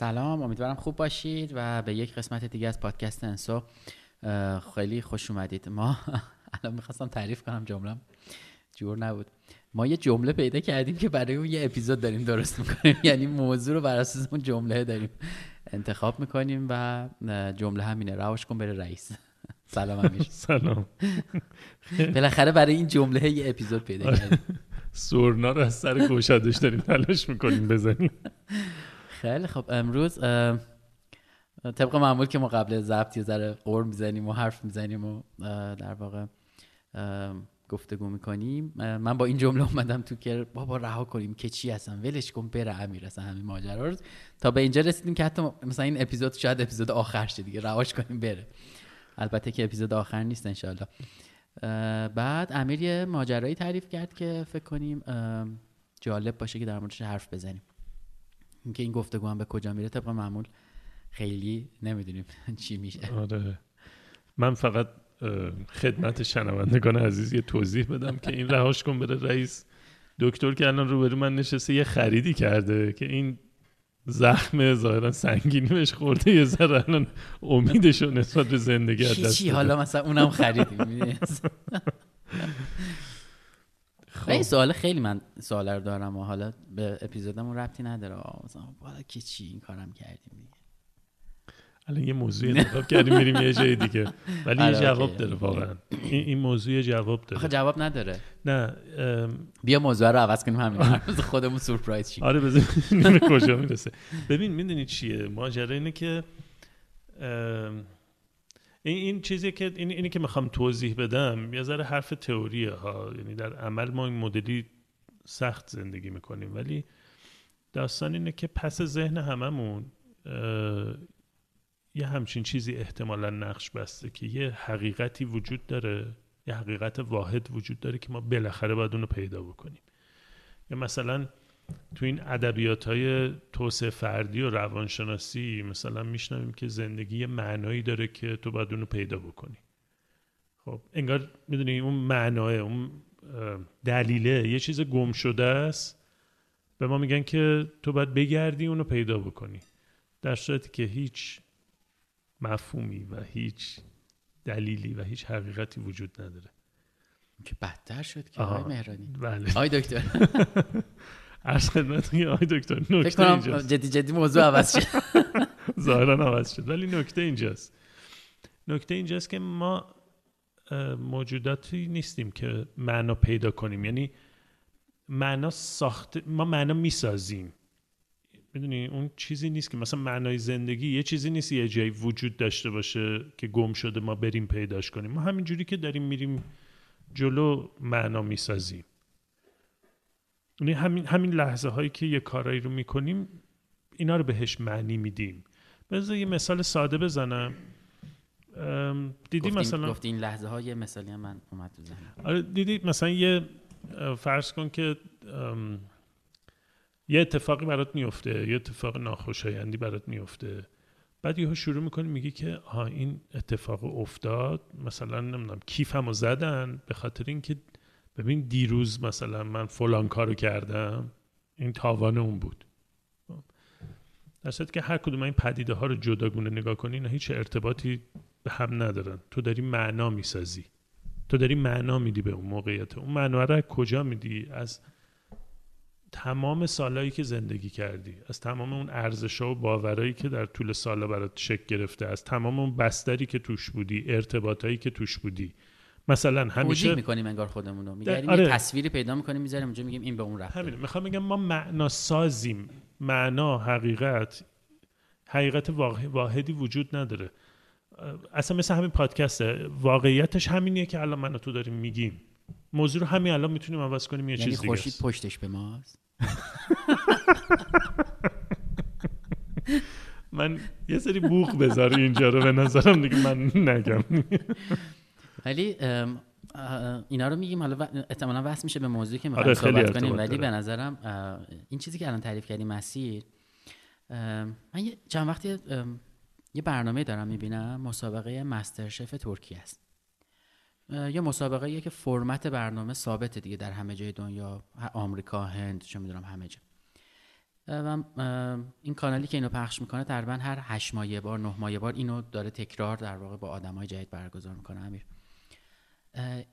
سلام امیدوارم خوب باشید و به یک قسمت دیگه از پادکست انسو خیلی خوش اومدید. ما الان می‌خواستم تعریف کنم جملم جور نبود. ما یه جمله پیدا کردیم که برای اون یه اپیزود داریم درست می‌کنیم. یعنی موضوع رو بر اساس اون جمله داریم انتخاب می‌کنیم و جمله همینه. رواش کن بره رئیس. سلام امیر. سلام. بالاخره برای این جمله یه اپیزود پیدا کردیم. سورنا رو از سر گوشادش داریم تلاش می‌کنیم بزنیم. خیلی خب امروز طبق معمول که ما قبل ضبط یه ذره قور می‌زنیم و حرف می‌زنیم و در واقع گفتگو می‌کنیم. من با این جمله اومدم تو که بابا رها کنیم که چی هستم ولش کن بره امیر اصلا همین ماجرا رو. تا به اینجا رسیدیم که حتی مثلا این اپیزود شاید اپیزود آخر شه دیگه رهاش کنیم بره. البته که اپیزود آخر نیست انشالله بعد امیر یه ماجرایی تعریف کرد که فکر کنیم جالب باشه که در موردش حرف بزنیم. اینکه این گفتگو هم به کجا میره طبق معمول خیلی نمی‌دونیم چی میشه. آره. من فقط خدمت شنوندگان عزیز یه توضیح بدم که این رهاش کن بره رئیس. دکتر که الان روبرو من نشسته یه خریدی کرده که این زخم ظاهرا سنگینی بهش خورده یه ذره الان امیدشو نسبت به زندگی از دست چی حالا مثلا اونم خریدیم. خب. این سوال خیلی من سوال رو دارم و حالا به اپیزودمون ربطی نداره. مثلا بالا که چی این کارم کردیم دیگه. الان یه موضوع انتخاب کردیم میریم یه جای دیگه. ولی یه جواب داره واقعا. این, این موضوع جواب داره. آخه جواب نداره. نه بیا موضوع رو عوض کنیم همین. خودمون سورپرایز شیم. آره بذار کجا می‌رسه. ببین می‌دونی چیه؟ ماجرا اینه که این این چیزی که این اینی که می‌خوام توضیح بدم یه ذره حرف تئوریه ها. یعنی در عمل ما این مدلی سخت زندگی می‌کنیم. ولی داستان اینه که پس ذهن هممون یه همچین چیزی احتمالا نقش بسته که یه حقیقتی وجود داره یه حقیقت واحد وجود داره که ما بالاخره باید اونو پیدا بکنیم. یا مثلا تو این ادبیات های توسعه فردی و روانشناسی مثلا میشنویم که زندگی یه معنایی داره که تو باید اونو پیدا بکنی. خب انگار می‌دونی اون معناه اون دلیله یه چیز گم شده است. به ما میگن که تو باید بگردی اونو پیدا بکنی. در صورتی که هیچ مفهومی و هیچ دلیلی و هیچ حقیقتی وجود نداره. که بدتر شد که آقای مهرانی. بله. آقای دکتر. عرض خدمتتون آقای دکتر نکته اینجاست. جدی جدی موضوع عوض شد. ظاهرا عوض شد ولی نکته اینجاست. نکته اینجاست که ما موجوداتی نیستیم که معنا پیدا کنیم. یعنی معنا ساخت ما معنا می‌سازیم. می‌دونی؟ اون چیزی نیست که مثلا معنای زندگی یه چیزی نیست یه جایی وجود داشته باشه که گم شده ما بریم پیداش کنیم. ما همینجوری که داریم میریم جلو معنا می‌سازیم. یعنی همین همین لحظه هایی که یه کارایی رو می‌کنیم اینا رو بهش معنی میدیم. بذار یه مثال ساده بزنم. دیدی مثلا گفتی این لحظه های مثالی هم من اومد تو ذهنم. آره دیدی مثلا یه فرض کن که یه اتفاقی برات میفته یه اتفاق ناخوشایندی برات میفته بعد یهو شروع می‌کنی میگی که ها این اتفاق افتاد مثلا نمی‌دونم کیفمو زدن به خاطر اینکه ببین دیروز مثلا من فلان کارو کردم این تاوان اون بود. در که هر کدوم این پدیده ها رو جداگونه نگاه کنی اینا هیچ ارتباطی به هم ندارن. تو داری معنا می‌سازی. تو داری معنا میدی به اون موقعیت. اون معنا رو کجا میدی؟ از تمام سالهایی که زندگی کردی از تمام اون ارزش و باورایی که در طول سالا برات شکل گرفته از تمام اون بستری که توش بودی ارتباطایی که توش بودی. مثلا توجیه همیشه می‌کنیم انگار خودمون رو میگردیم آره. تصویری پیدا می‌کنیم می‌ذاریم اونجا میگیم این به اون رفت همین می‌خوام بگم ما معنا سازیم. معنا حقیقت حقیقت واحدی وجود نداره. اصلا مثل همین پادکسته. واقعیتش همینیه که الان من تو داریم میگیم. موضوع رو همین الان می‌تونیم عوض کنیم یه یعنی چیز دیگه خورشید. پشتش به ماست؟ من یه سری بوق بذاری اینجا رو به نظرم دیگه من نگم. ولی اینا رو میگیم حالا احتمالاً وصل میشه به موضوعی که آره، می‌خوایم خیلی صحبت کنیم. ولی. به نظرم این چیزی که الان تعریف کردی مسیر من یه چند وقتی یه برنامه دارم می‌بینم مسابقه مستر شف ترکیه است. یه مسابقه ایه که فرمت برنامه ثابته دیگه در همه جای دنیا آمریکا هند چه می‌دونم همه جا. و این کانالی که اینو پخش می‌کنه تقریبا هر هشت ماه یه بار نه ماه یه بار اینو داره تکرار در واقع با آدمای جدید برگزار می‌کنه امیر.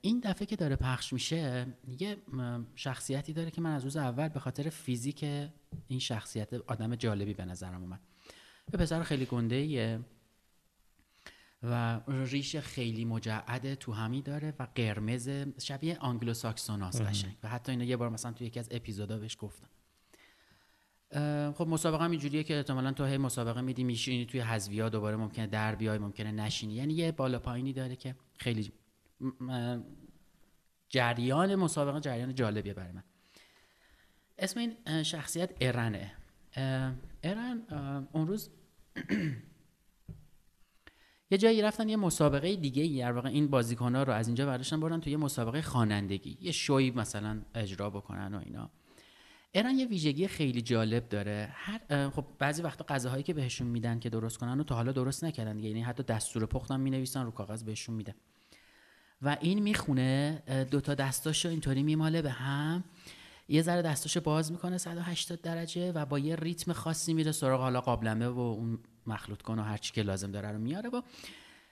این دفعه که داره پخش میشه یه شخصیتی داره که من از روز اول به خاطر فیزیک این شخصیت آدم جالبی به نظرم اومد. یه پسر خیلی گنده ایه و ریش خیلی مجعد تو همی داره و قرمز شبیه آنگلو ساکسوناس قشنگ. و حتی اینو یه بار مثلا توی یکی از اپیزودا بهش گفتم. خب مسابقه هم اینجوریه که احتمالا تو هی مسابقه میدی میشینی توی حذویا دوباره ممکنه در بیای ممکنه نشینی. یعنی یه بالا پایینی داره که خیلی جریان مسابقه جریان جالبیه برای من. اسم این شخصیت ارنه ارن اون روز یه جایی رفتن یه مسابقه دیگه در واقع این بازیکن ها رو از اینجا برداشتن بردن تو یه مسابقه خوانندگی یه شوی مثلا اجرا بکنن و اینا. ایران یه ویژگی خیلی جالب داره. هر خب بعضی وقتا غذاهایی که بهشون میدن که درست کنن و تا حالا درست نکردن یعنی حتی دستور پختم می‌نویسن رو کاغذ بهشون میدن. و این می‌خونه دو تا دستاشو اینطوری میماله به هم. یه ذره دستاشو باز می‌کنه 180 درجه و با یه ریتم خاصی میره سراغ حالا قابلمه و اون مخلوط کن و هر چی که لازم داره رو میاره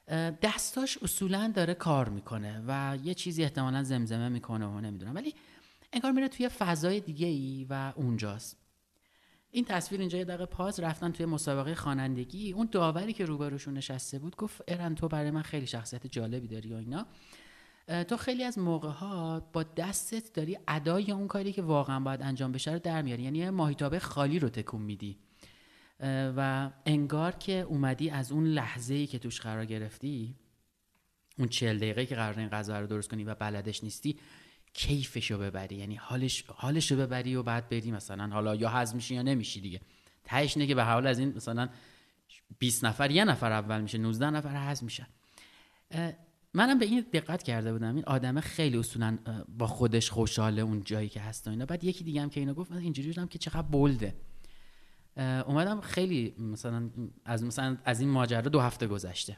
اه، دستاش اصولا داره کار می‌کنه و یه چیزی احتمالا زمزمه می‌کنه و نمی‌دونم. ولی انگار میره توی فضای دیگه ای و اونجاست. این تصویر اینجا یه دقیقه پاز رفتن توی مسابقه خوانندگی. اون داوری که روبروشون نشسته بود گفت ارن تو برای من خیلی شخصیت جالبی داری و اینا. تو خیلی از موقع ها با دستت داری ادای اون کاری که واقعا باید انجام بشه رو در میاری. یعنی ماهیتابه خالی رو تکون میدی. و انگار که اومدی از اون لحظه ای که توش قرار گرفتی اون چهل دقیقه که قرار این غذا رو درست کنی و بلدش نیستی کیفش رو ببری. یعنی حالش حالش رو ببری و بعد بری مثلا حالا یا هضم میشی یا نمیشی دیگه. تهش اینه که به حال از این مثلا 20 نفر یه نفر اول میشه 19 نفر هضم میشن منم به این دقت کرده بودم. این آدمه خیلی اصولا با خودش خوشحاله اون جایی که هست و اینا. بعد یکی دیگه هم که اینو گفت من اینجوری بودم که چقدر بولده. اه، اومدم خیلی مثلا از مثلا از این ماجرا دو هفته گذشته.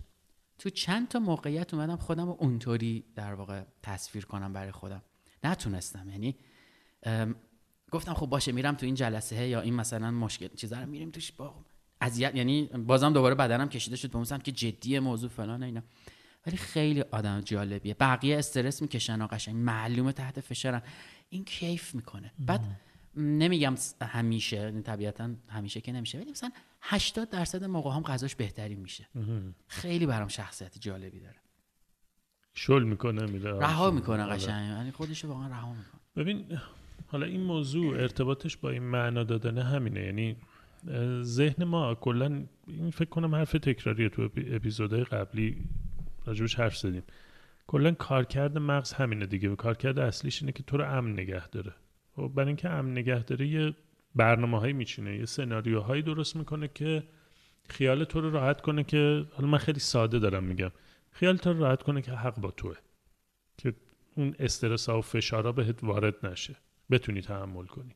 تو چند تا موقعیت اومدم خودم رو اونطوری در واقع تصویر کنم برای خودم. نتونستم. یعنی گفتم خب باشه میرم تو این جلسه یا این مثلا مشکل چیزا رو میریم توش با اذیت یعنی بازم دوباره بدنم کشیده شد به که جدی موضوع فلان اینا. ولی خیلی آدم جالبیه. بقیه استرس می‌کشن و قشنگ معلومه تحت فشارن. این کیف می‌کنه. بعد نمیگم همیشه یعنی طبیعتا همیشه که نمیشه ولی مثلا 80 درصد موقع هم غذاش بهترین میشه. خیلی برام شخصیت جالبی داره. شل می‌کنه میره رها می‌کنه آره. قشنگ. یعنی خودش واقعا رها می‌کنه. ببین حالا این موضوع ارتباطش با این معنا دادن همینه. یعنی ذهن ما کلا این فکر کنم حرف تکراریه تو اپی- اپیزودهای قبلی راجبش حرف زدیم. کلا کارکرد مغز همینه دیگه. کارکرد اصلیش اینه که تو رو امن نگه داره. خب برای اینکه امن نگه داره یه برنامه هایی میچینه یه سناریوهایی درست می‌کنه که خیال تو رو راحت کنه که حالا من خیلی ساده دارم میگم. خیال تو رو راحت کنه که حق با توه. که اون استرس ها و فشارها بهت وارد نشه. بتونی تحمل کنی.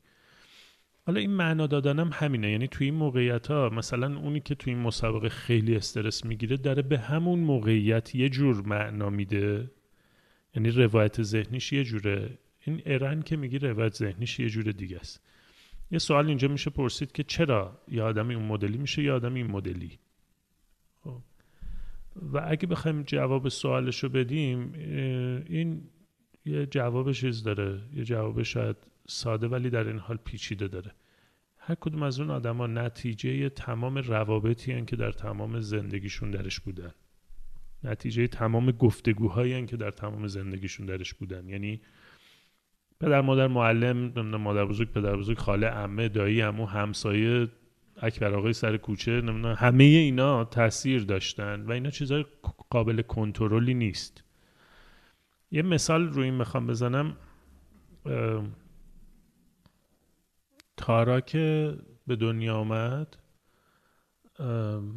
حالا این معنا دادنم همینه. یعنی توی این موقعیت ها مثلا اونی که توی این مسابقه خیلی استرس می‌گیره داره به همون موقعیت یه جور معنا میده. یعنی روایت ذهنیش یه جوره. این ارن که میگی روایت ذهنیش یه جور دیگه است. یه سوال اینجا میشه پرسید که چرا یه آدمی اون مدلی میشه یه آدمی این مدلی. و اگه بخوایم جواب سوالش رو بدیم این یه جواب چیز داره یه جواب شاید ساده ولی در این حال پیچیده داره. هر کدوم از اون آدما نتیجه تمام روابطی هن که در تمام زندگیشون درش بودن. نتیجه تمام گفتگوهایی که در تمام زندگیشون درش بودن. یعنی پدر مادر معلم مادر بزرگ پدر بزرگ خاله عمه دایی عمو همسایه اکبر آقای سر کوچه نمی‌دونم همه اینا تاثیر داشتن و اینا چیزای قابل کنترلی نیست. یه مثال روی این می‌خوام بزنم. تارا که به دنیا آمد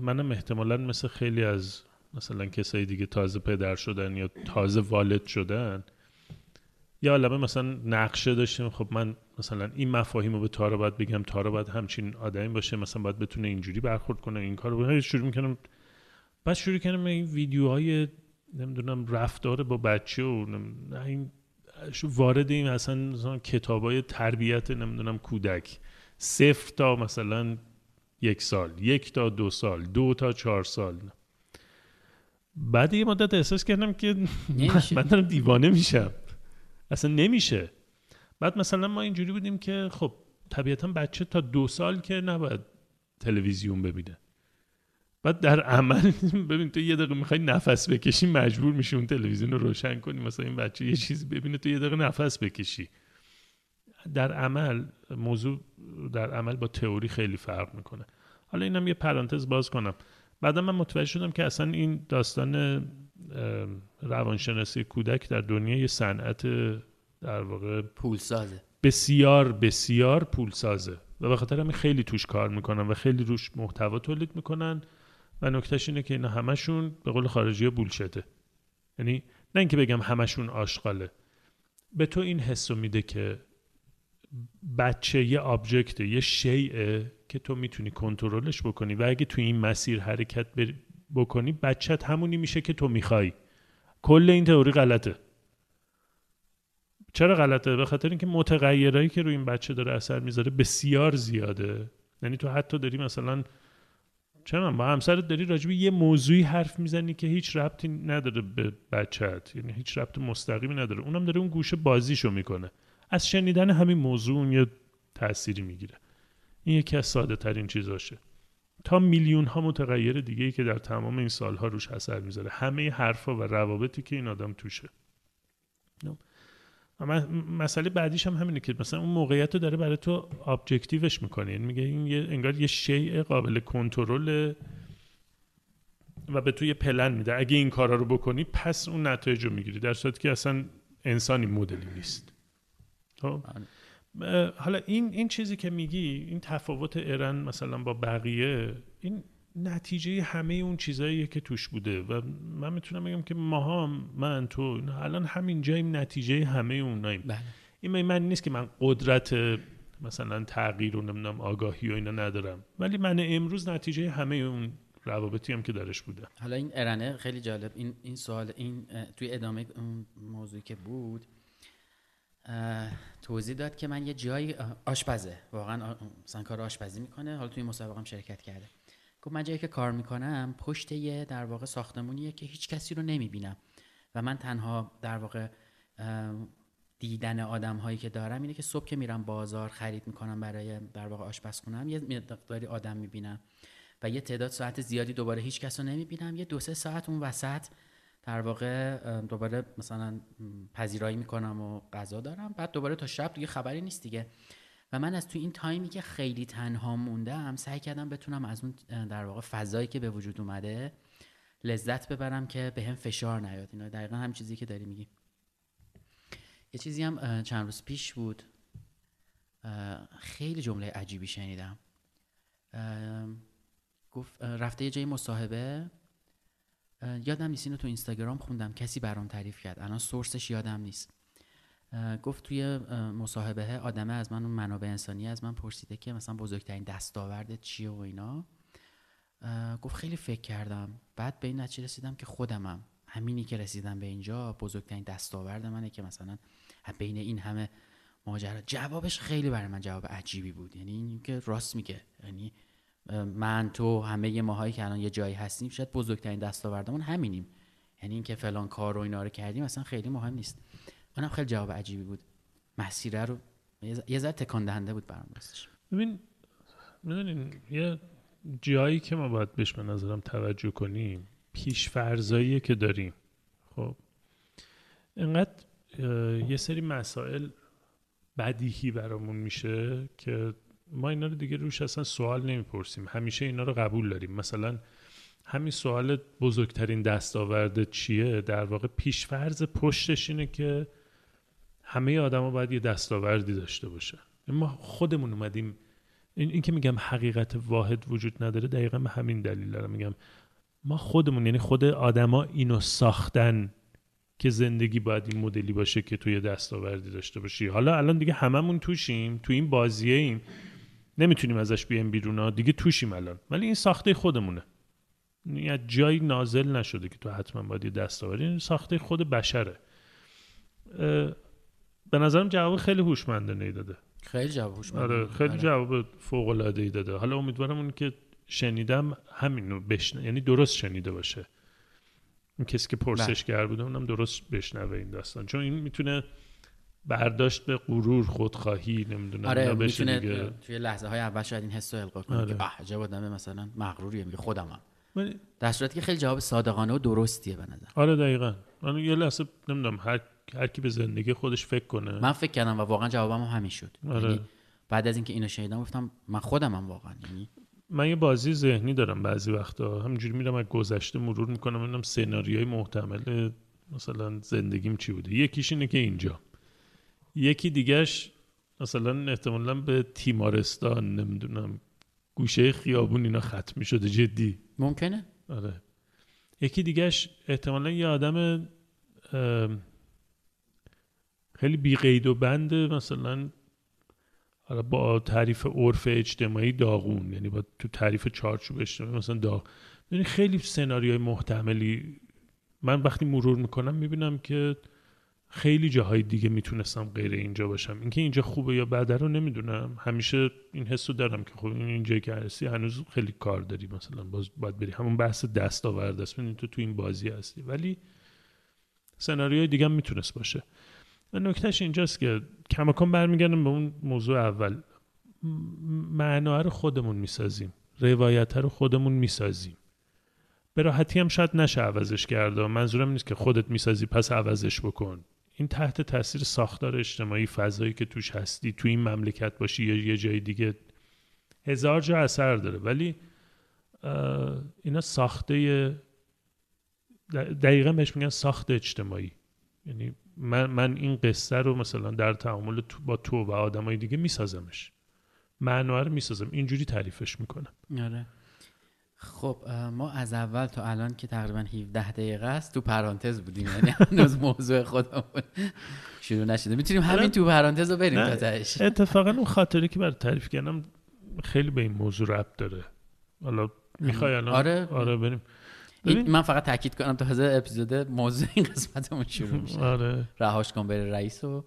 منم احتمالا مثل خیلی از مثلا کسایی دیگه تازه پدر شدن یا تازه والد شدن یا علاوه مثلا نقشه داشتیم. خب من مثلا این مفاهیم رو به تارا باید بگم تارا باید همچین آدمی باشه مثلا باید بتونه اینجوری برخورد کنه این کار رو شروع می‌کنم بعد شروع کردم این ویدیوهای نمی‌دونم رفتار با بچه و این وارد این مثلا کتابای تربیت نمی‌دونم کودک. صفر تا مثلا یک سال یک تا دو سال دو تا چهار سال. بعد یه مدت احساس کردم که من دارم دیوانه میشم. اصلا نمیشه. بعد مثلا ما اینجوری بودیم که خب طبیعتا بچه تا دو سال که نباید تلویزیون ببینه. بعد در عمل ببین تو یه دقیقه می‌خوای نفس بکشی مجبور میشی اون تلویزیون رو روشن کنی مثلا این بچه یه چیزی ببینه تو یه دقیقه نفس بکشی. در عمل موضوع در عمل با تئوری خیلی فرق می‌کنه. حالا اینم یه پرانتز باز کنم. بعدا من متوجه شدم که اصلا این داستان روانشناسی کودک در دنیا یه صنعت در واقع پولسازه. بسیار بسیار پولسازه. و به خاطر همین خیلی توش کار می‌کنن و خیلی روش محتوا تولید می‌کنن. و نکتهش اینه که اینا همشون به قول خارجی بولشته یعنی نه اینکه بگم همشون آشغاله. به تو این حس میده که بچه یه آبجکته یه شیعه که تو می‌تونی کنترلش بکنی. و اگه تو این مسیر حرکت بکنی بچت همونی میشه که تو می‌خوای کل این تئوری غلطه. چرا غلطه؟ به خاطر اینکه متغیرهایی که روی این بچه داره اثر می‌ذاره بسیار زیاده. یعنی تو حتی داری مثلا چرا با همسرت داری راجبی یه موضوعی حرف می‌زنی که هیچ ربطی نداره به بچت یعنی هیچ ربط مستقیمی نداره. اونم داره اون گوشه بازیشو می‌کنه. از شنیدن همین موضوع اون یه تأثیری می‌گیره. این یکی از ساده ترین چیزاشه. تا میلیون ها متغیر دیگه ای که در تمام این سالها روش اثر می‌ذاره. همه حرفا و روابطی که این آدم توشه. مسئله بعدیش هم همینه که مثلا اون موقعیت رو داره برای تو ابجکتیوش می‌کنه. یعنی میگه این یه انگار یه شیء قابل کنترل و به تو یه پلن میده. اگه این کارا رو بکنی پس اون نتایج رو می‌گیری. در صورتی که اصلا انسانی مدلی نیست. خب؟ بله. حالا این این چیزی که میگی این تفاوت ارن مثلا با بقیه این نتیجه همه اون چیزاییه که توش بوده و من می‌تونم بگم که ما هم من تو الان همین جاییم نتیجه همه اوناییم. بله. این من نیست که من قدرت مثلا تغییر و نمی‌دونم آگاهی و اینا ندارم. ولی من امروز نتیجه همه اون روابطی هم که درش بوده. حالا این ارنه خیلی جالب. این این سوال این توی ادامه اون موضوعی که بود توضیح داد که من یه جایی آشپزه. واقعا مثلا کار آشپزی می‌کنه. حالا توی مسابقه هم شرکت کرده. گفت من جایی که کار می‌کنم پشت یه در واقع ساختمونیه که هیچ کسی رو نمی‌بینم. و من تنها در واقع دیدن آدم هایی که دارم اینه که صبح که میرم بازار خرید می‌کنم برای در واقع آشپزخونم یه مقداری آدم می‌بینم. و یه تعداد ساعت زیادی دوباره هیچ کس رو نمی‌بینم. یه دو سه ساعت اون وسط در واقع دوباره مثلا پذیرایی می‌کنم و غذا دارم. بعد دوباره تا شب دیگه خبری نیست دیگه. و من از تو این تایمی که خیلی تنها موندم سعی کردم بتونم از اون در واقع فضایی که به وجود اومده لذت ببرم که به هم فشار نیاد. اینا دقیقا هم چیزی که داری میگی. یه چیزی هم چند روز پیش بود. خیلی جمله عجیبی شنیدم. گفت رفته یه جای مصاحبه. یادم نیست اینو تو اینستاگرام خوندم. کسی برام تعریف کرد. الان سورسش یادم نیست. گفت توی مصاحبه آدمه از من اون منابع انسانی از من پرسیده که مثلا بزرگترین دستاورد چیه و اینا. گفت خیلی فکر کردم. بعد به این نتیجه رسیدم که خودمم. همینی که رسیدم به اینجا بزرگترین دستاورد منه که مثلا بین این همه ماجرا. جوابش خیلی برای من جواب عجیبی بود. یعنی اینکه راست میگه. یعنی من تو همه ماهایی که الان یه جایی هستیم شاید بزرگترین دستاوردمون همینیم. یعنی اینکه فلان کار و اینا رو کردیم اصلا خیلی مهم نیست. اونم خیلی جواب عجیبی بود. مسیره رو یه ذره تکان دهنده بود برام راستش. ببین می‌دونین یه جایی که ما باید بهش به نظرم توجه کنیم پیشفرزایی که داریم. خب اینقدر یه سری مسائل بدیهی برامون میشه که ما اینا رو دیگه روش اصلا سوال نمی‌پرسیم. همیشه اینا رو قبول داریم. مثلا همین سوال بزرگترین دستاورد چیه؟ در واقع پیشفرز پشتش اینه که همه آدما باید یه دستاوردی داشته باشن. ما خودمون اومدیم. این, این که میگم حقیقت واحد وجود نداره دقیقا به همین دلیل دارم میگم. ما خودمون یعنی خود آدما اینو ساختن که زندگی باید این مدلی باشه که توی دستاوردی داشته باشی. حالا الان دیگه هممون توشیم تو این بازیه ایم. نمی‌تونیم ازش بیایم بیرون ها دیگه توشیم الان. ولی این ساخته خودمونه. یعنی جایی نازل نشده که تو حتما باید یه دستاوردی این ساخته خود بشره. به نظرم جواب خیلی هوشمندانه داده. خیلی جواب هوشمندانه آره خیلی آره. جواب فوق العاده ای داده. حالا امیدوارم اون که شنیدم همینو بشنه یعنی درست شنیده باشه. این کسی که پرسشگر. بوده اونم درست بشنوه این داستان. چون این می‌تونه برداشت به غرور خودخواهی نمی‌دونم آره می‌تونه دیگه. توی لحظه های اول شاید این حس رو القا کنه آره. که عجب آدم مثلا مغروریه میگه خودمم در صورتی که خیلی جواب صادقانه و درستیه به نظر. آره دقیقا. من یه لحظه نمی‌دونم هر هر کی به زندگی خودش فکر کنه. من فکر کردم و واقعا جوابم هم همین شد. آره. یعنی بعد از اینکه اینو شنیدم گفتم من خودمم واقعا یعنی من یه بازی ذهنی دارم بعضی وقتا. همینجوری میرم از گذشته مرور می‌کنم ببینم سناریوهای محتمل مثلا زندگیم چی بوده. یکیش اینه که اینجا. یکی دیگهش مثلا احتمالا به تیمارستان نمی‌دونم گوشه خیابون اینا ختم می‌شده جدی. ممکنه؟ آره. یکی دیگهش احتمالا یه آدم خیلی بیقید و بند مثلا حالا با تعریف عرف اجتماعی داغون یعنی با تو تعریف چارچوب اجتماعی مثلا داغ. یعنی خیلی سناریوی محتملی. من وقتی مرور می‌کنم می‌بینم که خیلی جاهای دیگه می‌تونستم غیر اینجا باشم. اینکه اینجا خوبه یا بده رو نمی‌دونم. همیشه این حسو دارم که خب این اینجا که هستی هنوز خیلی کار داری. مثلا باز باید بری. همون بحث دستاورد است. تو تو این بازی هستی. ولی سناریوی دیگه می‌تونست باشه. و نکتهش اینجاست که کماکان برمیگردم به اون موضوع اول. معنا رو خودمون می‌سازیم. روایت رو خودمون می‌سازیم. به راحتی هم شاید نشه عوضش کرده. منظورم نیست که خودت می‌سازی پس عوضش بکن. این تحت تاثیر ساختار اجتماعی فضایی که توش هستی تو این مملکت باشی یا یه جای دیگه هزار جا اثر داره. ولی اینا ساخته دقیقا بهش میگن ساخت اجتماعی. یعنی من, من این قصه رو مثلا در تعامل تو با تو و آدمای دیگه میسازمش. معنا رو می‌سازم. اینجوری تعریفش می‌کنم. آره. خب ما از اول تا الان که تقریبا 17 دقیقه است تو پرانتز بودیم یعنی هنوز موضوع خودمون شروع نشده. می‌تونیم همین. تو پرانتز رو بریم تا تهش. اتفاقا اون خاطری که برای تعریف کردم خیلی به این موضوع ربط داره. حالا می‌خوای الان؟ آره. آره بریم. من فقط تاکید کنم تا حاضر اپیزود موضوع این قسمتمون شروع میشه. آره. رهاش کن بره رئیس و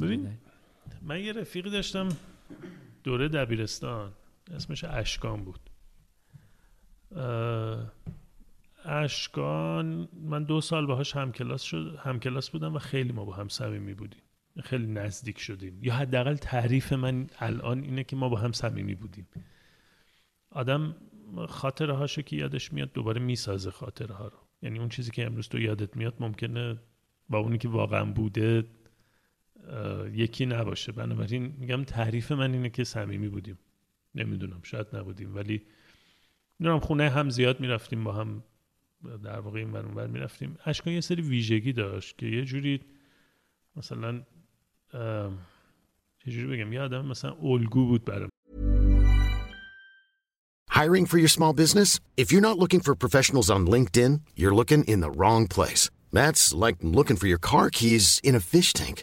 ببین من یه رفیقی داشتم دوره دبیرستان. اسمش اشکان بود. اشکان من دو سال باهاش همکلاس شد همکلاس بودم و خیلی ما با هم صمیمی بودیم. خیلی نزدیک شدیم. یا حداقل تعریف من الان اینه که ما با هم صمیمی بودیم. آدم خاطره هاشو که یادش میاد دوباره می‌سازه خاطره ها رو. یعنی اون چیزی که امروز تو یادت میاد ممکنه با اونی که واقعا بوده یکی نباشه. بنابراین میگم تعریف من اینه که صمیمی بودیم. نمی‌دونم شاید نبودیم. ولی می‌دونم خونه هم زیاد می‌رفتیم با هم در واقع این اونور می‌رفتیم اشکان یه سری ویژگی داشت که یه جوری مثلا چه جوری بگم یه آدم مثلا الگو بود برای Hiring for your small business? If you're not looking for professionals on LinkedIn, you're looking in the wrong place. That's like looking for your car keys in a fish tank.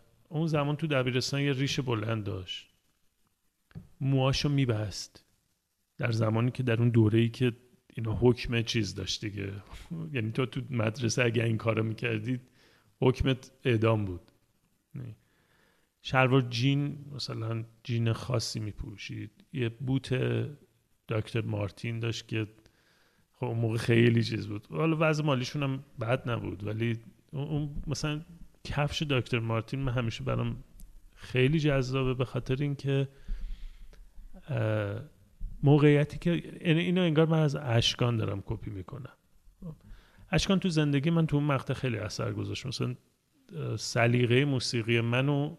اون زمان تو دبیرستان یه ریش بلند داشت. موهاشو میبست. در زمانی که در اون دوره ای که اینا حکم چیز داشت دیگه. یعنی تو تو مدرسه اگه این کارو می‌کردید حکمت اعدام بود. شلوار جین مثلا جین خاصی میپوشید. یه بوت دکتر مارتین داشت که خب اون موقع خیلی چیز بود. حالا وضع مالیشون هم بد نبود ولی اون مثلا کفش دکتر مارتین من همیشه برام خیلی جذابه به خاطر اینکه موقعیتی که یعنی اینو انگار من از اشکان دارم کپی می‌کنم. اشکان تو زندگی من تو اون مقطع خیلی اثر گذاشت. مثلا سلیقه موسیقی منو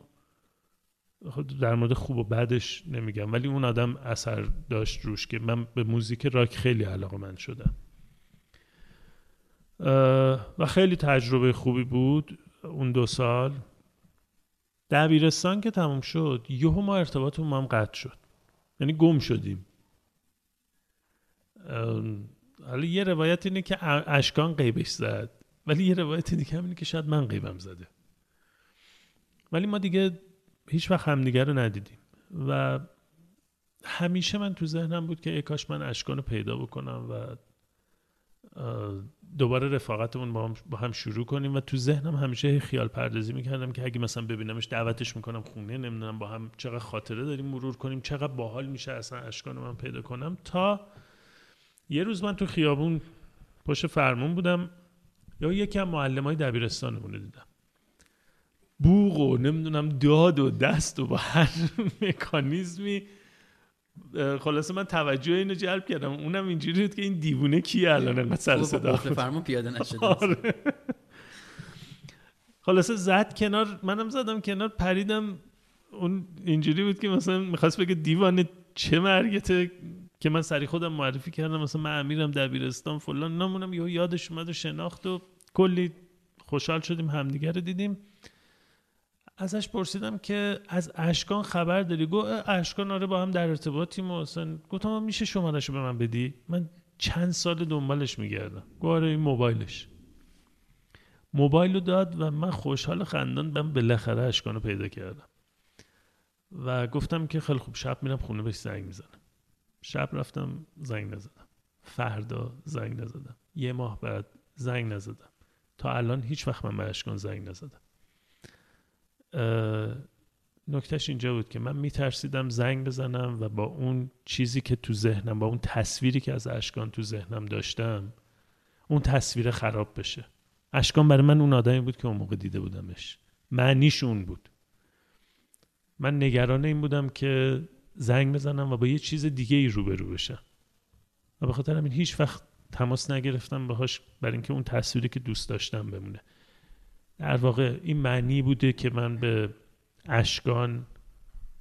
خب در مورد خوب و بدش نمیگم ولی اون آدم اثر داشت روش که من به موزیک راک خیلی علاقه من شدم. و خیلی تجربه خوبی بود. اون دو سال؟ دبیرستان که تموم شد یهو ما ارتباطمون با هم قطع شد. یعنی گم شدیم. حالا یه روایت اینه که اشکان قیبش زد. ولی یه روایت دیگه هم اینه که شاید من قیبم زده. ولی ما دیگه هیچ وقت همدیگه رو ندیدیم. و همیشه من تو ذهنم بود که ای کاش من اشکان رو پیدا بکنم و دوباره رفاقتمون با هم, با شروع کنیم و تو ذهنم همیشه خیال پردازی می‌کردم که اگه مثلا ببینمش دعوتش می‌کنم خونه نمی‌دونم با هم چقدر خاطره داریم مرور کنیم چقدر باحال میشه اصلا اشکان من پیدا کنم. تا یه روز من تو خیابون پشت فرمون بودم یا یکی از معلم های دبیرستانمون دیدم. بوغ و نمی‌دونم داد و دست و با هر مکانیزمی خلاصه من توجه اینو جلب کردم. اونم اینجوری بود که این دیوونه کیه الان انقدر سر صدا قفل فرمون پیاده نشده آره. خلاصه زد کنار منم زدم کنار پریدم. اون اینجوری بود که مثلا می‌خواست بگه دیوانه چه مرگته که من سری خودم معرفی کردم. مثلا من امیرم دبیرستان فلان نمونم. یهو یادش اومد و شناخت و کلی خوشحال شدیم همدیگه رو دیدیم. ازش پرسیدم که از اشکان خبر داری؟ اه، اشکان آره با هم در ارتباطیم و اصلا گفتم میشه شمارش به من بدی؟ من چند سال دنبالش میگردم. گفت آره این موبایلش. موبایل رو داد و من خوشحال خندان من بالاخره اشکان رو پیدا کردم. و گفتم که خیلی خوب شب میرم خونه بهش زنگ می‌زنم. شب رفتم زنگ نزدم. فردا زنگ نزدم. یه ماه بعد زنگ نزدم. تا الان هیچ وقت من به اشکان زنگ نزدم. نکتهش اینجا بود که من میترسیدم زنگ بزنم و با اون چیزی که تو ذهنم با اون تصویری که از اشکان تو ذهنم داشتم اون تصویر خراب بشه. اشکان برای من اون آدمی بود که اون موقع دیده بودمش. معنیش اون بود. من نگران این بودم که زنگ بزنم و با یه چیز دیگه ای روبرو بشم. و به خاطر همین هیچ وقت تماس نگرفتم باهاش برای اینکه اون تصویری که دوست داشتم بمونه. در واقع این معنی بوده که من به اشکان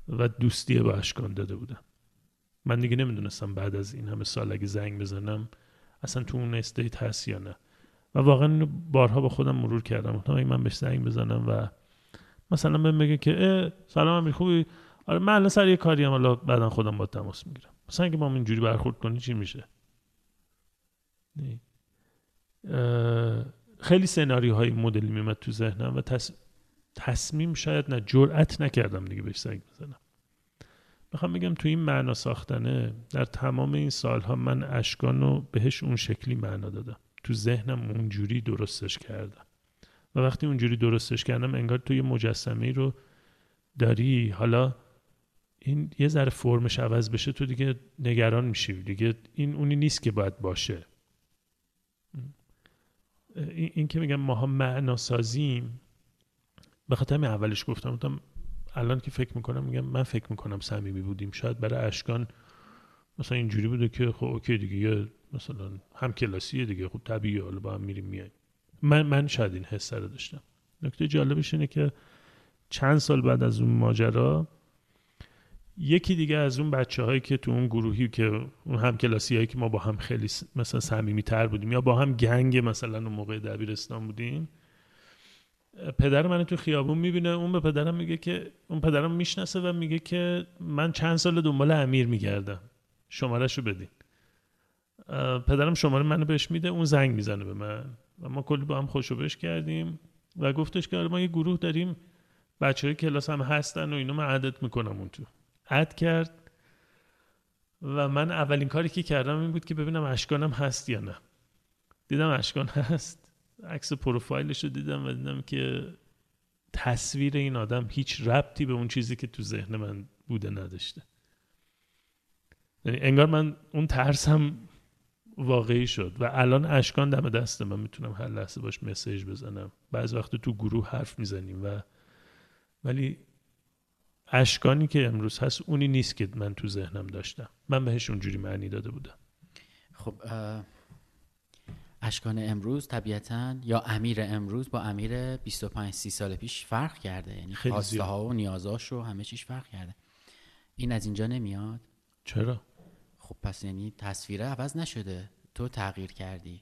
و دوستی با اشکان داده بودم. من دیگه نمی‌دونستم بعد از این همه سال اگه زنگ بزنم اصلا تو اون استیت هست یا نه. و واقعا بارها با خودم مرور کردم. اگه من بهش زنگ بزنم و مثلا بهم بگه که سلام امیر خوبی؟ آره من الان سر یه کاری هم حالا بعدا خودم با تماس می‌گیرم. مثلا اگه هم اینجوری برخورد کنی چی میشه؟ نه. خیلی سناریوهای این مدلی میومد تو ذهنم و تص... تصمیم شاید نه جرأت نکردم دیگه بهش زنگ بزنم. می‌خوام بگم تو این معنا ساختنه در تمام این سالها من اشکان رو بهش اون شکلی معنا دادم. تو ذهنم اونجوری درستش کردم. و وقتی اونجوری درستش کردم انگار تو یه مجسمه رو داری. حالا این یه ذره فرمش عوض بشه تو دیگه نگران میشی. دیگه این اونی نیست که باید باشه. این, که میگم ماها معنا سازیم به خاطر همین اولش گفتم گفتم الان که فکر می‌کنم میگم من فکر می‌کنم صمیمی بودیم. شاید برای اشکان مثلا اینجوری بوده که خب اوکی دیگه یه مثلا هم کلاسیه دیگه خب طبیعیه حالا با هم میریم میایم. من من شاید این حس رو داشتم. نکته جالبش اینه که چند سال بعد از اون ماجرا یکی دیگه از اون بچه هایی که تو اون گروهی که اون هم کلاسی هایی که ما با هم خیلی مثلا صمیمی تر بودیم یا با هم گنگ مثلا اون موقع دبیرستان بودیم پدر من تو خیابون می‌بینه اون به پدرم میگه که اون پدرم می‌شناسه و میگه که من چند سال دنبال امیر میگردم شمارش رو بدین پدرم شماره منو بهش میده اون زنگ می‌زنه به من و ما کلی با هم خوشو بش کردیم و گفتش که آره ما یه گروه داریم بچه های کلاس هم هستن و اینو من عدد می‌کنم اون تو. عد کرد و من اولین کاری که کردم این بود که ببینم اشکانم هست یا نه. دیدم اشکان هست. عکس پروفایلش رو دیدم و دیدم که تصویر این آدم هیچ ربطی به اون چیزی که تو ذهن من بوده نداشته. یعنی انگار من اون ترسم واقعی شد و الان اشکان دم دسته من. می‌تونم هر لحظه باش مسیج بزنم. بعض وقت تو گروه حرف می‌زنیم و ولی اشکانی که امروز هست اونی نیست که من تو ذهنم داشتم. من بهش اونجوری معنی داده بودم. خب اشکان امروز طبیعتا یا امیر امروز با امیر 25 30 سال پیش فرق کرده. یعنی خواسته ها و نیازاش و همه چیش فرق کرده. این از اینجا نمیاد. چرا؟ خب پس یعنی تصویره عوض نشده. تو تغییر کردی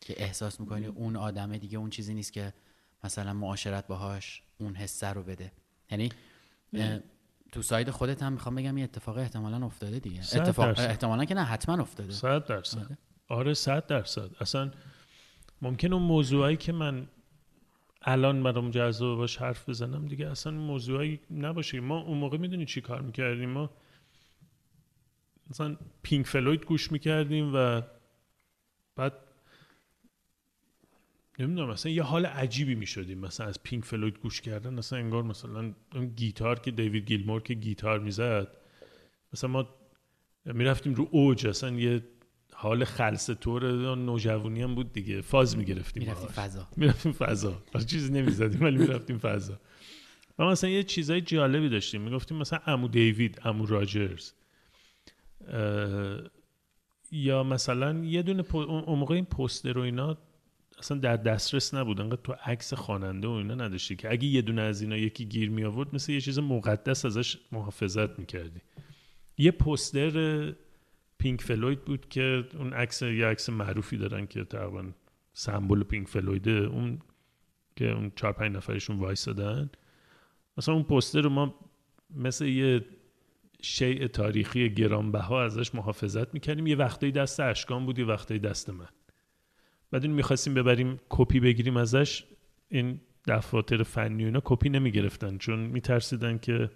که احساس می‌کنی اون آدم دیگه اون چیزی نیست که مثلا معاشرت باهاش اون حسه رو بده. یعنی تو ساید خودت هم می‌خوام بگم یه اتفاق احتمالا افتاده دیگه. اتفاق احتمالا که نه حتما افتاده. صد درصد. آره, آره صد درصد. اصلا ممکن اون موضوعی که من الان برام جذابه باش حرف بزنم دیگه اصلا موضوعی نباشه. ما اون موقع می‌دونی چی کار می‌کردیم؟ ما مثلا پینک فلوید گوش می‌کردیم و بعد نمی‌دونم مثلا یه حال عجیبی می‌شدیم. مثلا از پینک فلوید گوش کردن مثلا انگار مثلا اون گیتار که دیوید گیلمور که گیتار می‌زد مثلا ما می‌رفتیم رو اوج اصلا یه حال خلص طور نوجوانی هم بود دیگه. فاز می‌گرفتیم می‌رفتیم فضا. می‌رفتیم فضا. چیزی نمی‌زدیم ولی می‌رفتیم فضا. و مثلا یه چیزای جالبی داشتیم. می‌گفتیم مثلا امو دیوید امو راجرز یا مثلا یه دونه اون موقع این پوستر و اینا اصلا در دسترس نبود. انقدر تو عکس خواننده و اینا نداشتی که اگه یه دونه از اینا یکی گیر می آورد مثل یه چیز مقدس ازش محافظت می‌کردی یه پوستر پینک فلوید بود که اون عکس یه عکس معروفی دارن که تقریبا سمبل پینک فلویده. اون که اون چهار پنج نفرشون وایسادن. مثلا اون پوستر رو ما مثل یه شیء تاریخی گرانبها ازش محافظت می‌کردیم. یه وقتایی دست اشکان بود یه وقتایی دست من. بعد این می‌خواستیم ببریم کپی بگیریم ازش این دفاتر فنی اینا کپی نمی‌گرفتن چون میترسیدن که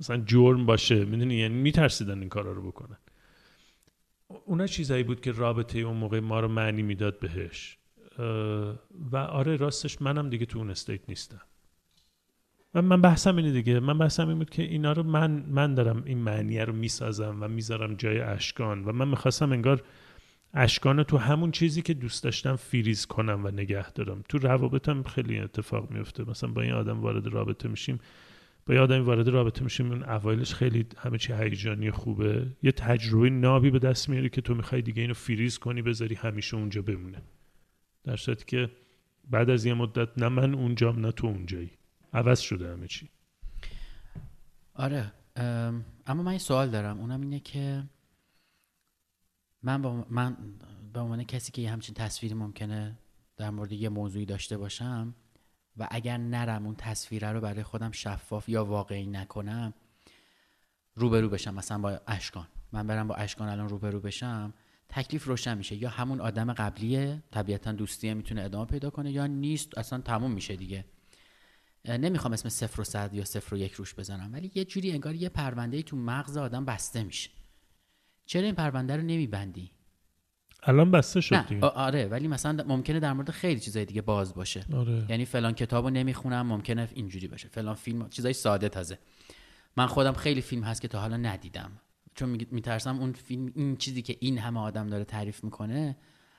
مثلا جرم باشه. می‌دونی؟ یعنی میترسیدن این کارا رو بکنن. اونا چیزایی بود که رابطه اون موقع ما رو معنی می‌داد بهش. و آره راستش منم دیگه تو اون استیت نیستم. و من بحثم اینه دیگه. من بحثم این بود که اینا رو من من دارم این معنیه رو می‌سازم و می‌ذارم جای اشکان و من می‌خواستم انگار اشکان تو همون چیزی که دوست داشتم فریز کنم و نگه دارم. تو روابطم خیلی اتفاق میفته مثلا با این آدم وارد رابطه میشیم با یه آدمی وارد رابطه میشیم اون اوایلش خیلی همه چی هیجانی خوبه. یه تجربه نابی به دست میاری که تو می‌خوای دیگه اینو فریز کنی بذاری همیشه اونجا بمونه. در صورتی که بعد از یه مدت نه من اونجام نه تو اونجایی. عوض شده همه چی. آره اما من یه سوال دارم. اونم اینه که من با من به عنوان کسی که یه همچین تصویری ممکنه در مورد یه موضوعی داشته باشم و اگر نرم اون تصویره رو برای خودم شفاف یا واقعی نکنم روبرو بشم مثلا با اشکان. من برم با اشکان الان روبرو بشم تکلیف روشن میشه. یا همون آدم قبلیه طبیعتا دوستیه می‌تونه ادامه پیدا کنه یا نیست اصلا تموم میشه دیگه. نمی‌خوام اسم صفر و صد یا صفر و یک روش بزنم ولی یه جوری انگار یه پرونده تو مغز آدم بسته میشه. چرا این پرونده رو نمیبندی؟ الان بسته شد آره ولی مثلا ممکنه در مورد خیلی چیزای دیگه باز باشه. آره. یعنی فلان کتابو نمی‌خونم ممکنه اینجوری باشه. فلان فیلم چیزای ساده تازه. من خودم خیلی فیلم هست که تا حالا ندیدم. چون میترسم اون فیلم این چیزی که این همه آدم داره تعریف می‌کنه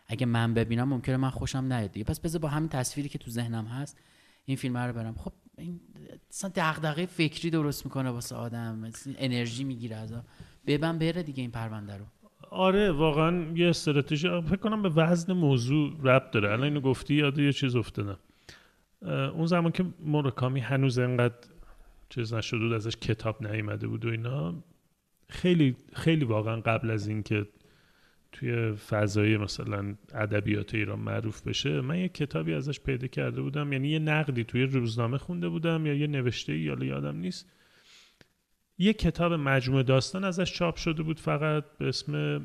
اگه من ببینم ممکنه من خوشم نیاد دیگه. پس بذار با همین تصویری که تو ذهنم هست این فیلم رو برم. خب این اصلا دغدغه فکری درست می‌کنه واسه آدم. انرژی می‌گیره از ببن بره دیگه این پرونده رو. آره واقعا یه استراتژی. فکر کنم به وزن موضوع ربط داره. الان اینو گفتی یاد یه چیز افتادم. اون زمان که مرکامی هنوز انقدر چیز نشده بود ازش کتاب نیامده بود و اینا خیلی خیلی واقعا قبل از اینکه توی فضای مثلا ادبیات ایران معروف بشه من یه کتابی ازش پیدا کرده بودم. یعنی یه نقدی توی روزنامه خونده بودم یا یه نوشته یا یادم نیست. یه کتاب مجموعه داستان ازش چاپ شده بود فقط به اسم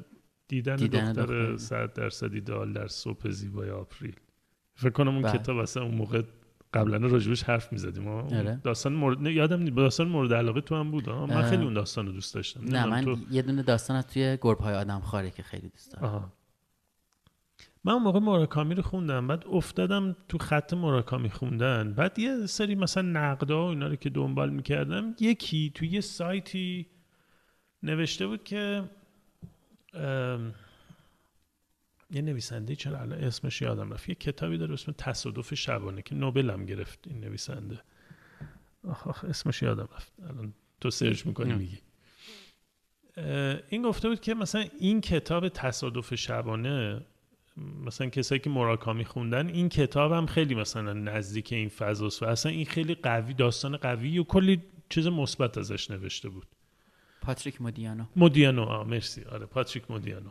دیدن, دیدن دختر. صد درصد ایدئال در صبح زیبای آپریل فکر کنم اون بله. کتاب اصلا اون موقع قبلا راجبش حرف می‌زدیم آره. داستان مورد نه، یادم نیست داستان مورد علاقه تو هم بود ها؟ من. خیلی اون داستان رو دوست داشتم نه من تو... یه دونه داستان از توی گربه های آدم خاره که خیلی دوست دارم. من اون موقع موراکامی رو خوندم بعد افتادم تو خط موراکامی خوندن. بعد یه سری مثلا نقدا و اینا رو که دنبال می‌کردم یکی تو یه سایتی نوشته بود که یه نویسنده چرا الان اسمش یادم رفت یه کتابی داره اسم تصادف شبانه که نوبل هم گرفت این نویسنده. آخ آخ اسمش یادم رفت. الان تو سرچ می‌کنی. میگی. این گفته بود که مثلا این کتاب تصادف شبانه مثلا کسایی که مراکامی خوندن این کتاب هم خیلی مثلا نزدیک این فضاست و اصلا این خیلی قوی داستان قوی و کلی چیز مثبت ازش نوشته بود. پاتریک مودیانو. مودیانو آه مرسی. آره پاتریک مودیانو.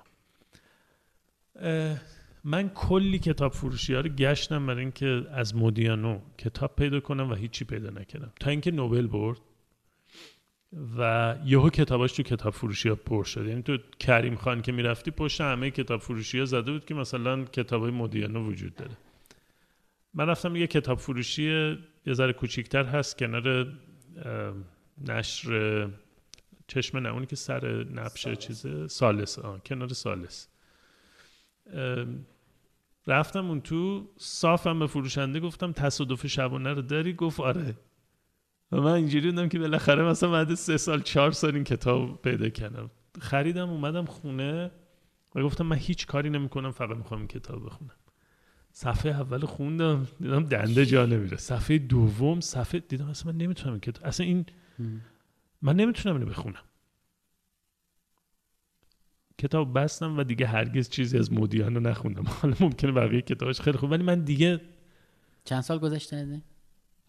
من کلی کتاب فروشی ها رو گشتم برای اینکه از مودیانو کتاب پیدا کنم و هیچی پیدا نکردم. تا اینکه نوبل برد. و یهو کتاباش تو کتاب فروشی ها پر شد. یعنی تو کریم خان که می‌رفتی پشت همه کتاب فروشی ها زده بود که مثلا کتاب های مودیانو وجود داره. من رفتم یه کتاب فروشی یه ذره کوچیکتر هست کنار نشر چشم نه اونی که سر نبشه چیزه سالس. آه. کنار سالس. رفتم اون تو صافم به فروشنده گفتم تصادف شبانه رو داری؟ گفت آره. و من اینجوری بودم که بالاخره مثلا بعد سه سال چهار سال این کتاب پیدا کردم. خریدم اومدم خونه و گفتم من هیچ کاری نمی‌کنم فقط می‌خوام این کتاب بخونم. صفحه اول خوندم دیدم دنده جا نمیره صفحه دوم صفحه دیدم اصلا من نمی‌تونم این کتاب اصلا این من نمی‌تونم اینو بخونم. کتاب بستم و دیگه هرگز چیزی از مودیان رو نخوندم. حالا ممکنه بقیه کتابش خیلی خوب ولی من دیگه چند سال گذشته؟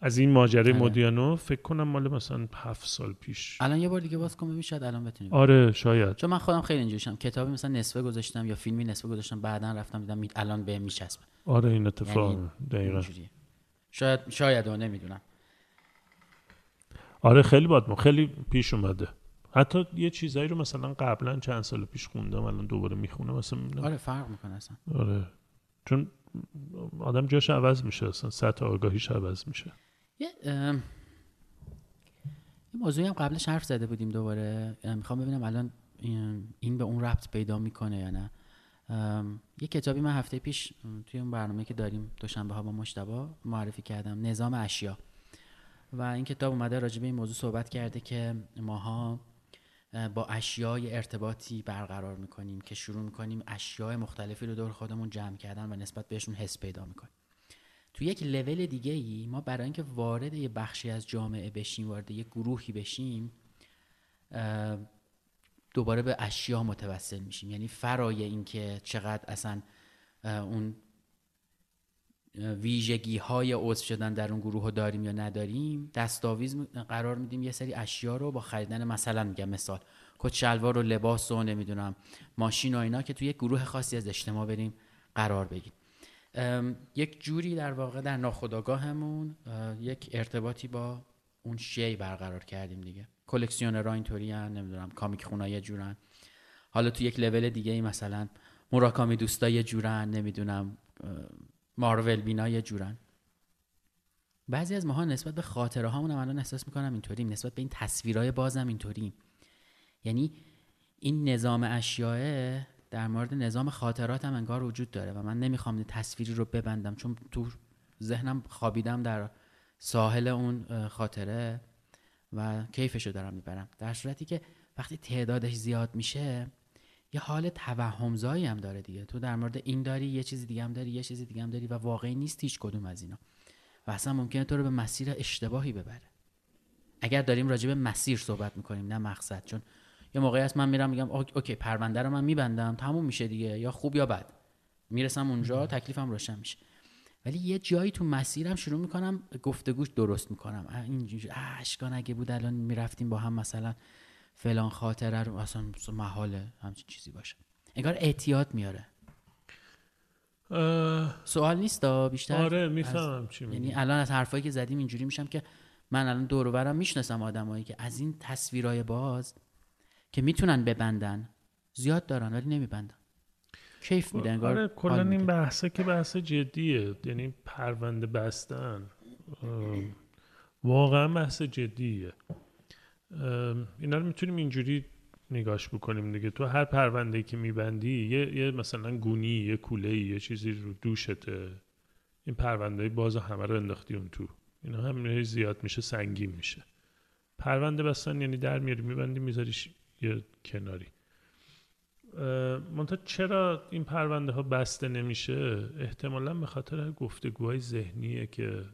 از این؟ ماجرای آره. مودیانو فکر کنم مال مثلا هفت سال پیش. الان یه بار دیگه باز کن ببین شاید الان بتونیم. آره شاید. چون من خودم خیلی اینجوریشم. کتابی مثلا نصفه گذاشتم یا فیلمی نصفه گذاشتم بعدا رفتم دیدم الان به میچسبه. آره این اتفاق. یعنی دقیقا. اینجوریه. شاید شاید و نمی‌دونم. آره خیلی باد خیلی پیش اومده. حتی یه چیزایی رو مثلا قبلا چند سال پیش خوندم الان دوباره می‌خونم مثلا. آره فرق می‌کنه اصلا. آره. چون آدم جاش عوض میشه اصلا سطح آگاهیش عوض میشه. یه موضوعی هم قبلش حرف زده بودیم دوباره. ام، می‌خوام ببینم الان این- به اون ربط پیدا می‌کنه یا نه. یه کتابی من هفته پیش توی اون برنامه که داریم دوشنبه ها با مشتبا معرفی کردم نظام اشیا. و این کتاب اومده راجع به این موضوع صحبت کرده که ماها اه، با اشیای ارتباطی برقرار می‌کنیم که شروع می‌کنیم اشیاء مختلفی رو دور خودمون جمع کردن و نسبت بهشون حس پیدا می‌کنیم. تو یک لول دیگه ای ما برای اینکه وارد یه بخشی از جامعه بشیم وارد یه گروهی بشیم دوباره به اشیا متوسل میشیم. یعنی فرای اینکه چقدر اصلا اون ویژگی های عضو شدن در اون گروه رو داریم یا نداریم دستاویز قرار میدیم یه سری اشیا رو با خریدن مثلا میگم مثال کت شلوار و لباس و نمی‌دونم ماشین و اینا که توی یک گروه خاصی از اجتماع بریم قرار بگیریم. یک جوری در واقع در ناخودآگاهمون اه، یک ارتباطی با اون شی برقرار کردیم دیگه. کلکسیونرها اینطوری نمی‌دونم کامیک خونای یه جورن. حالا تو یک لول دیگه ای مثلا مراکامی دوستا یه جورن نمی‌دونم مارول بینا یه جورن. بعضی از ماها نسبت به خاطره هامون هم الان احساس می‌کنم اینطوریم نسبت به این تصویرهای بازم اینطوریم. یعنی این نظام اشیاء در مورد نظام خاطرات هم انگار وجود داره و من نمی‌خوام تصویری رو ببندم چون تو ذهنم خوابیدم در ساحل اون خاطره و کیفشو دارم می‌برم. در صورتی که وقتی تعدادش زیاد میشه یه حال توهمزایی هم داره دیگه. تو در مورد این داری یه چیز دیگه هم داری یه چیز دیگه هم داری و واقعی نیست هیچ کدوم از اینا. و اصلا ممکنه تو رو به مسیر اشتباهی ببره. اگر داریم راجع به مسیر صحبت می‌کنیم نه مقصد چون یه موقعی هست من میرم میگم اوک- اوکی پرونده رو من میبندم تموم میشه دیگه یا خوب یا بد. می‌رسم اونجا تکلیفم روشن میشه. ولی یه جایی تو مسیرم شروع می‌کنم گفتگوش درست می‌کنم. اینجوری اشکان اگه بود الان می‌رفتیم با هم مثلا فلان خاطره رو اصلا محاله همچین چیزی باشه. انگار اعتیاد میاره. اه، سوال نیست بیشتر؟ آره از- می‌فهمم چی میگی. یعنی الان از حرفایی که زدیم اینجوری میشم که من الان دور و برم می‌شناسم آدمایی که از این تصویرای باز که می‌تونن ببندن. زیاد دارن ولی نمیبندن. کیف میده انگار آره کلا این. بحثه که بحث جدیه یعنی پرونده بستن. واقعا بحث جدیه. اینا رو می‌تونیم اینجوری نگاش بکنیم دیگه. تو هر پرونده که میبندی یه, یه مثلا گونی یه کوله یه چیزی رو دوشته. این پرونده باز همه رو انداختی اون تو. اینا هم زیاد میشه سنگین میشه. پرونده بستن یعنی در میاری میبندی میذاریش یه کناری. منتها چرا این پرونده ها بسته نمیشه؟ احتمالا به خاطر گفتگوهای ذهنیه که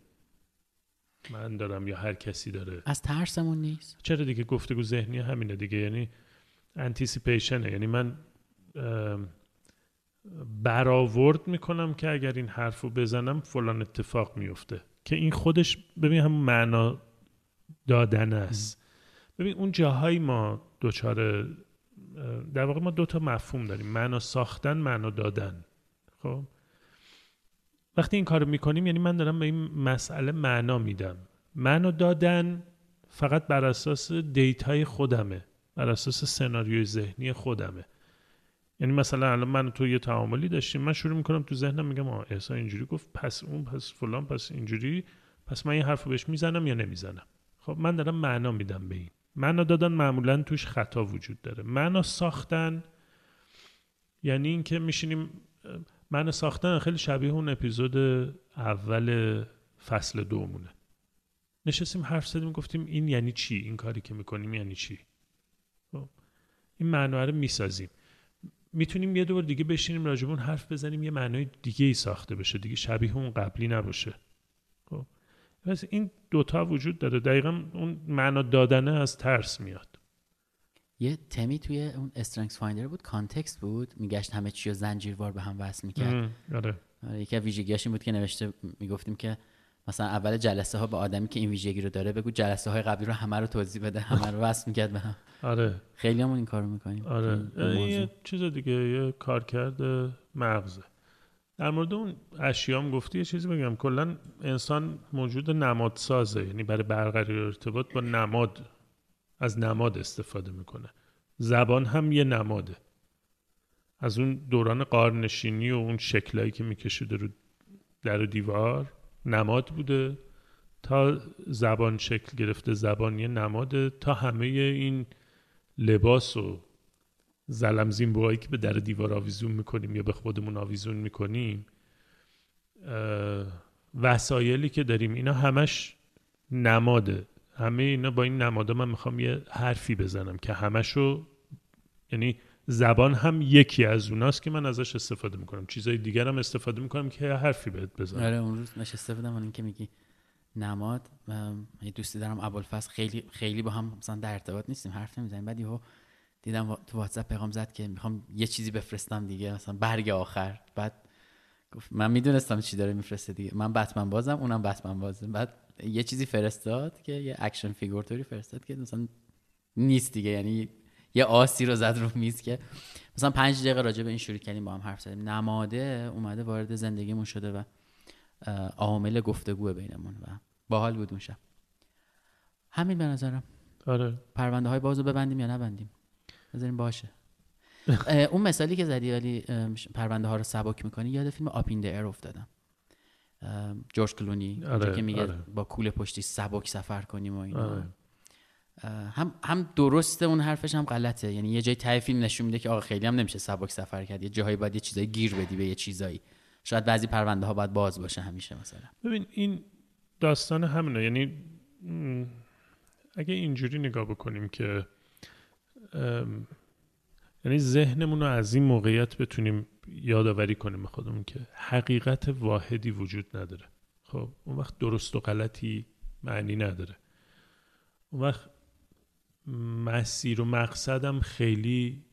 من دارم یا هر کسی داره. از ترسمون نیست. چرا دیگه گفتگو ذهنی همینه دیگه؟ یعنی انتیسیپیشنه یعنی من برآورد می‌کنم که اگر این حرف رو بزنم فلان اتفاق میفته که این خودش ببین هم معنا دادن است. ببین اون جاهایی ما دوچار در واقع ما دو تا مفهوم داریم. معنا ساختن معنا دادن. خب؟ وقتی این کارو می‌کنیم یعنی من دارم به این مسئله معنا میدم. معنا دادن فقط بر اساس دیتای خودمه بر اساس سناریوی ذهنی خودمه. یعنی مثلا الان من تو یه تعاملی داشتیم من شروع می‌کنم تو ذهنم میگم آه احسان اینجوری گفت پس اون پس فلان پس اینجوری پس من این حرف بهش می‌زنم یا نمی‌زنم؟ خب من دارم معنا میدم به این. معنا دادن معمولا توش خطا وجود داره. معنا ساختن یعنی اینکه میشینیم معنا ساختن خیلی شبیه اون اپیزود اول فصل دومونه. نشستیم حرف زدیم گفتیم این یعنی چی؟ این کاری که می‌کنیم یعنی چی؟ خب، این معنا رو می‌سازیم. می‌تونیم یه دور دیگه بشینیم راجع به اون حرف بزنیم یه معنای دیگه ای ساخته بشه دیگه شبیه اون قبلی نباشه. خب پس این دوتا وجود داره. دقیقا اون معنا دادنه از ترس میاد. یه تمی توی اون StrengthsFinder بود context بود میگشت همه چی رو زنجیروار به هم وصل می‌کرد. آره. آره، یکی ویژگیاش این بود که نوشته می‌گفتیم که مثلا اول جلسه ها به آدمی که این ویژگی رو داره بگو جلسه های قبلی رو همه رو توضیح بده همه رو وصل می‌کرد به هم. آره. خیلی همون این کارو می‌کنیم. آره. این یه چیز دیگه یه کارکرد مغزه. در مورد اون اشیام گفتی یه چیزی بگم. کلا انسان موجود نمادسازه. یعنی برای برقراری ارتباط با نماد از نماد استفاده می‌کنه. زبان هم یه نماده. از اون دوران قارنشینی و اون شکلایی که میکشیده رو در و دیوار نماد بوده. تا زبان شکل گرفته زبان یه نماده. تا همه این لباس و زلم زیمبوهایی که به در دیوار آویزون می‌کنیم یا به خودمون آویزون می‌کنیم وسایلی که داریم اینا همش نماده. همه اینا با این نماده من می‌خوام یه حرفی بزنم که همشو یعنی زبان هم یکی از اوناست که من ازش استفاده می‌کنم. چیزای دیگر هم استفاده می‌کنم که حرفی بهت بزنم. آره اون روز نشسته بودم اون که میگی نماد یه دوستی دارم ابوالفضل خیلی خیلی با هم مثلا در ارتباط نیستیم حرف نمی‌زنیم. بعد یهو دیدم تو واتساپ پیغام زد که می‌خوام یه چیزی بفرستم دیگه مثلا برگ آخر. بعد گفت من می‌دونستم چی داره میفرسته دیگه. من بتمن بازم اونم بتمن بازه. بعد یه چیزی فرستاد که یه action figure توری فرستاد که مثلا نیست دیگه. یعنی یه آسی رو زد رو میز که مثلا پنج دقیقه راجع به این شروع کردیم با هم حرف زدیم. نماده اومده وارد زندگیمون شده و عامل گفتگو بینمون و باحال بود اون شب. همین به نظرم. آره. پرونده های بازو ببندیم یا نبندیم؟ بذاریم باشه. اون مثالی که زدی ولی پرونده ها رو سبک می‌کنی؟ یاد فیلم آپین در افتادم. جورج کلونی آره، که میگه آره. با کوله پشتی سبک سفر کنیم و اینا. آره. هم هم درسته اون حرفش هم غلطه. یعنی یه جای ته فیلم نشون میده که آقا خیلی هم نمیشه سبک سفر کرد. یه جاهایی باید یه چیزایی گیر بدی به یه چیزایی. شاید بعضی پرونده ها باید باز باشه همیشه مثلا. ببین این داستان همینه. یعنی اگه اینجوری نگاه بکنیم که یعنی ذهنمون رو از این موقعیت بتونیم یادآوری کنیم به خودمون که حقیقت واحدی وجود نداره. خب اون وقت درست و غلطی معنی نداره. اون وقت مسیر و مقصدم خیلی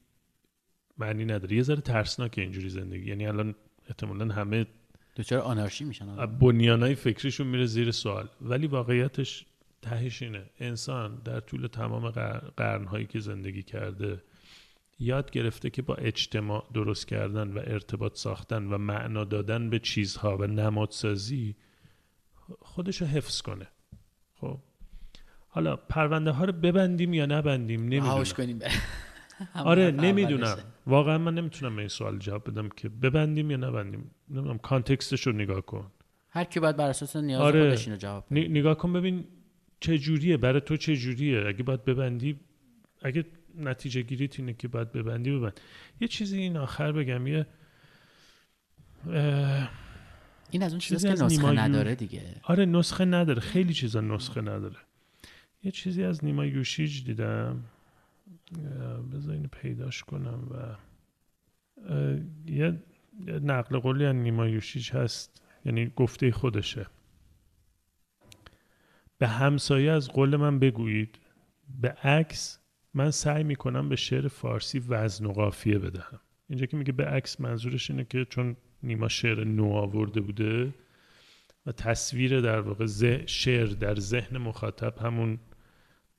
معنی نداره. یه ذره ترسناکه اینجوری زندگی. یعنی الان احتمالا همه دوچار آنارشی میشن. بنیانای فکریشون میره زیر سوال. ولی واقعیتش تهش اینه. انسان در طول تمام قرنهایی که زندگی کرده یاد گرفته که با اجتماع درست کردن و ارتباط ساختن و معنا دادن به چیزها و نمادسازی خودش رو حفظ کنه. خب؟ حالا پرونده ها رو ببندیم یا نبندیم؟ نمی‌دونم. کنیم. آره نمی‌دونم. واقعا من نمی‌تونم به این سوال جواب بدم که ببندیم یا نبندیم. نمی‌دونم کانتکستش رو نگاه کن. هر کی باید بر اساس نیاز آره. خودش اینو جواب بده. نگاه کن ببین چه جوریه برای تو چه جوریه اگه باید ببندی اگه نتیجه گیریت اینه که باید ببندی ببند. یه چیزی این آخر بگم یه این از اون چیزی که نسخه نداره دیگه. آره نسخه نداره. خیلی چیزا نسخه نداره. یه چیزی از نیما یوشیج دیدم. بذار اینو پیداش کنم و یه نقل قولی از نیما یوشیج هست. یعنی گفته خودشه. به همسایه از قول من بگویید. به عکس من سعی می‌کنم به شعر فارسی وزن و قافیه بدهم. اینجا که میگه به عکس منظورش اینه که چون نیما شعر نو آورده بوده و تصویر در واقع شعر در ذهن مخاطب همون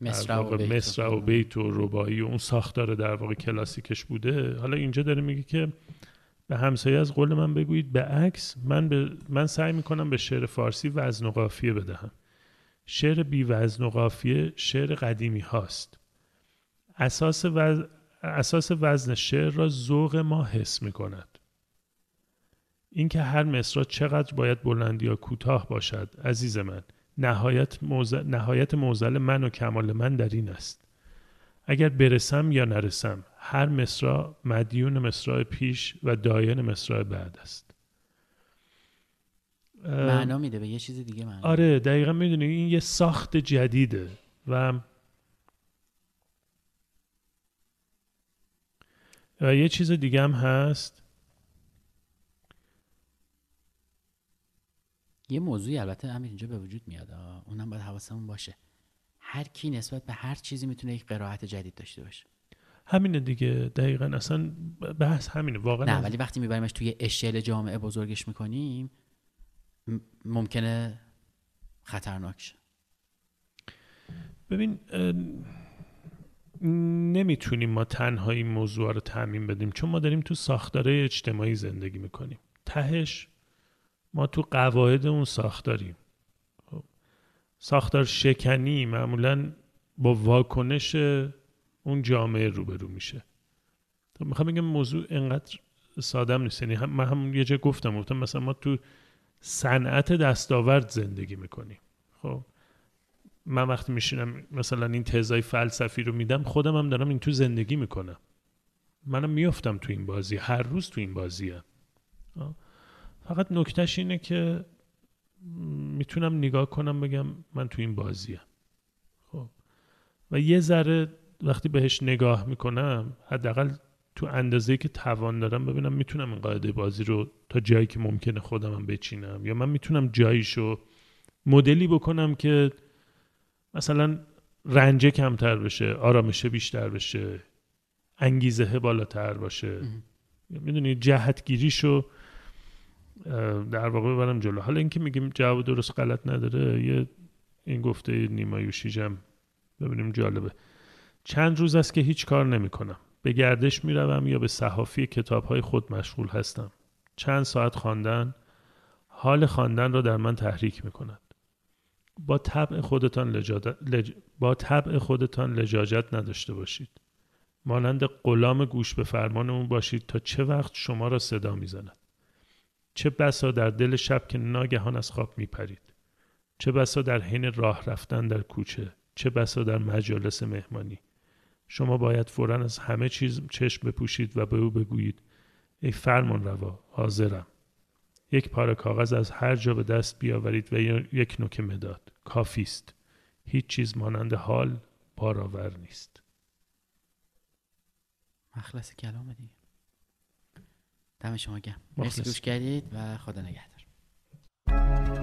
مصرع و, بیت و بیت و ربایی و اون ساختار در واقع کلاسیکش بوده. حالا اینجا داره میگه که به همسایه از قول من بگویید به عکس من, به من سعی می‌کنم به شعر فارسی وزن و قافیه بدهم. شعر بی وزن و قافیه شعر قدیمی هاست. اساس, وز... اساس وزن شعر را ذوق ما حس می کند اینکه هر مصرا چقدر باید بلندی یا کوتاه باشد عزیز من نهایت, موزل... نهایت موزل من و کمال من در این است. اگر برسم یا نرسم هر مصرا مدیون مصرع پیش و داین مصرع بعد است. معنا میده به یه چیز دیگه معنا آره دقیقا می‌دونی این یه ساخت جدیده و و یه چیز دیگه هم هست. یه موضوعی البته همین اینجا به وجود میاد اونم باید حواسمون باشه. هر کی نسبت به هر چیزی می‌تونه یک قرائت جدید داشته باشه. همینه دیگه دقیقا اصلا بحث همینه واقعا نه ولی وقتی میبریمش توی اشل جامعه بزرگش می‌کنیم ممکنه خطرناک شه. ببین نمی‌تونیم ما تنها این موضوع رو تعمین بدیم چون ما داریم تو ساختاره اجتماعی زندگی می‌کنیم. تهش ما تو قواعد اون ساختاریم. خب، ساختار شکنی معمولا با واکنش اون جامعه روبرو میشه. تو می‌خوام بگم موضوع انقدر سادم نیست. یعنی هم من هم یه جا گفتم گفتم مثلا ما تو صنعت دستاورد زندگی می‌کنیم خب من وقتی میشینم مثلا این تزای فلسفی رو میدم خودم هم دارم این تو زندگی می‌کنم. منم میفتم تو این بازی هر روز تو این بازیه. فقط نکتهش اینه که می‌تونم نگاه کنم بگم من تو این بازیه. خب. و یه ذره وقتی بهش نگاه می‌کنم حداقل تو اندازه که توان دارم ببینم می‌تونم این قاعده بازی رو تا جایی که ممکنه خودمم بچینم یا من می‌تونم جاییشو مدلی بکنم که مثلا رنجه کمتر بشه آرامشه بیشتر بشه انگیزه بالاتر باشه. می‌دونی جهتگیریشو در واقع ببرم جلو. حالا اینکه میگیم جواب درست غلط نداره یه این گفته نیمایوشیجم ببینیم جالبه. چند روز است که هیچ کار نمی کنم به گردش می روم یا به صحافی کتاب های خود مشغول هستم. چند ساعت خواندن حال خواندن را در من تحریک می کند با طبع خودتان لج... با طبع خودتان لجاجت نداشته باشید. مانند غلام گوش به فرمانمون باشید تا چه وقت شما را صدا می‌زند. چه بسا در دل شب که ناگهان از خواب میپرید. چه بسا در حین راه رفتن در کوچه. چه بسا در مجالس مهمانی. شما باید فورا از همه چیز چشم بپوشید و به او بگویید ای فرمان روا حاضرم. یک پاره کاغذ از هر جا به دست بیاورید و یک نوک مداد. کافی است. هیچ چیز مانند حال بارآور نیست. مخلص کلام دیگه. دم شما گم مرسی گوش کردید و خدا نگهدار.